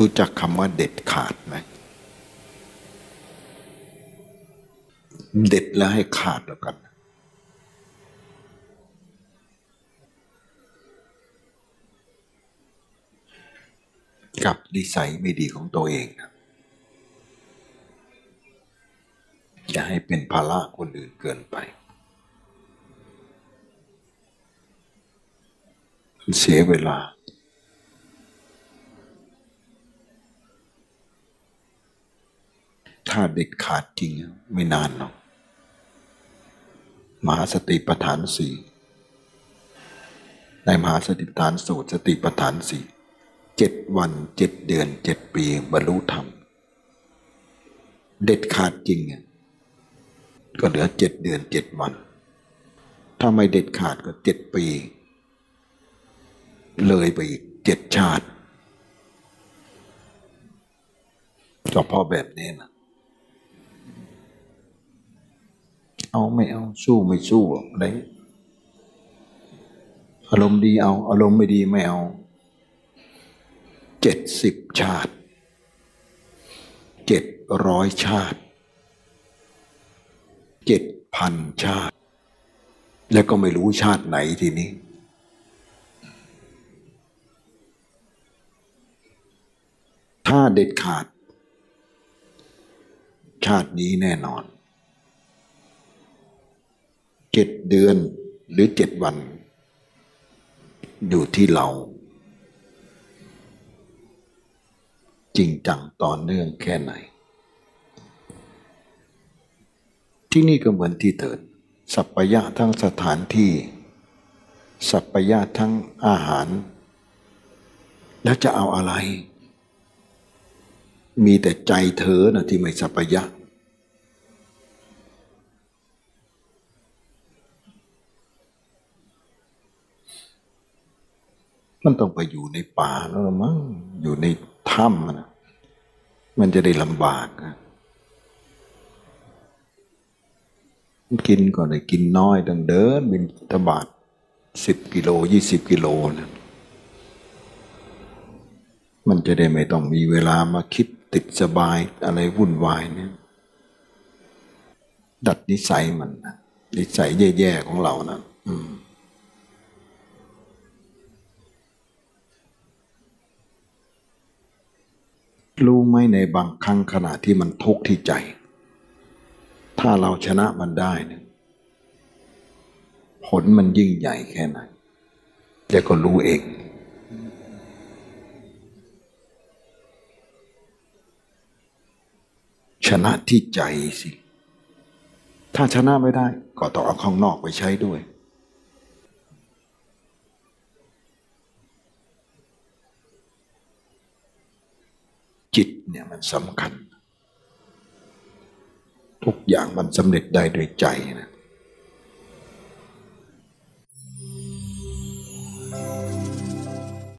รู้จักคำว่าเด็ดขาดไหมเด็ดแล้วให้ขาดแล้วกัน กับนิสัยไม่ดีของตัวเองนะอย่าให้เป็นภาระคนอื่นเกินไป เสียเวลา ถ้าเด็ดขาดจริงไม่นานหรอกมหาสติปัฏฐานสี่ในมหาสติปัฏฐานสูตรสติปัฏฐานสี่เจ็ดวันเจ็ดเดือนเจ็ดปีบรรลุธรรม เด็ดขาดจริงก็เหลือเจ็ดเดือนเจ็ดวัน ถ้าไม่เด็ดขาดก็เจ็ดปี เลยไปอีกเจ็ดชาติก็เพาะแบบนี้นะ เอาไม่เอาสู้ไม่สู้อะไรอารมณ์ดีเอา อารมณ์ไม่ดีไม่เอาเจ็ดสิบชาติเจ็ดร้อยชาติเจ็ดพันชาติ แล้วก็ไม่รู้ชาติไหนทีนี้ ถ้าเด็ดขาด ชาตินี้แน่นอน เจ็ดเดือนหรือเจ็ดวัน อยู่ที่เรา จริงจังต่อเนื่องแค่ไหน ที่นี่ก็เหมือนที่เถิด สัพยะทั้งสถานที่ สัพยะทั้งอาหาร แล้วจะเอาอะไร มีแต่ใจเธอนะที่ไม่สัพยะ มันต้องไปอยู่ในป่าแล้วมั้งอยู่ในถ้ำนะมันจะได้ลำบากนะกินก็ได้กินน้อยต้องเดินบินตบาทสิบกิโลยี่สิบกิโลนะมันจะได้ไม่ต้องมีเวลามาคิดติดสบายอะไรวุ่นวายเนี่ยดัดนิสัยมันนิสัยแย่ๆของเรานะอืม รู้ไหมในบางครั้งขณะที่มันทุกข์ที่ใจ ถ้าเราชนะมันได้ ผลมันยิ่งใหญ่แค่ไหนเดี๋ยวก็รู้เอง ชนะที่ใจสิ ถ้าชนะไม่ได้ ก็ต้องเอาข้างนอกไปใช้ด้วย จิตเนี่ยมันสำคัญ ทุกอย่างมันสำเร็จได้ด้วยใจนะ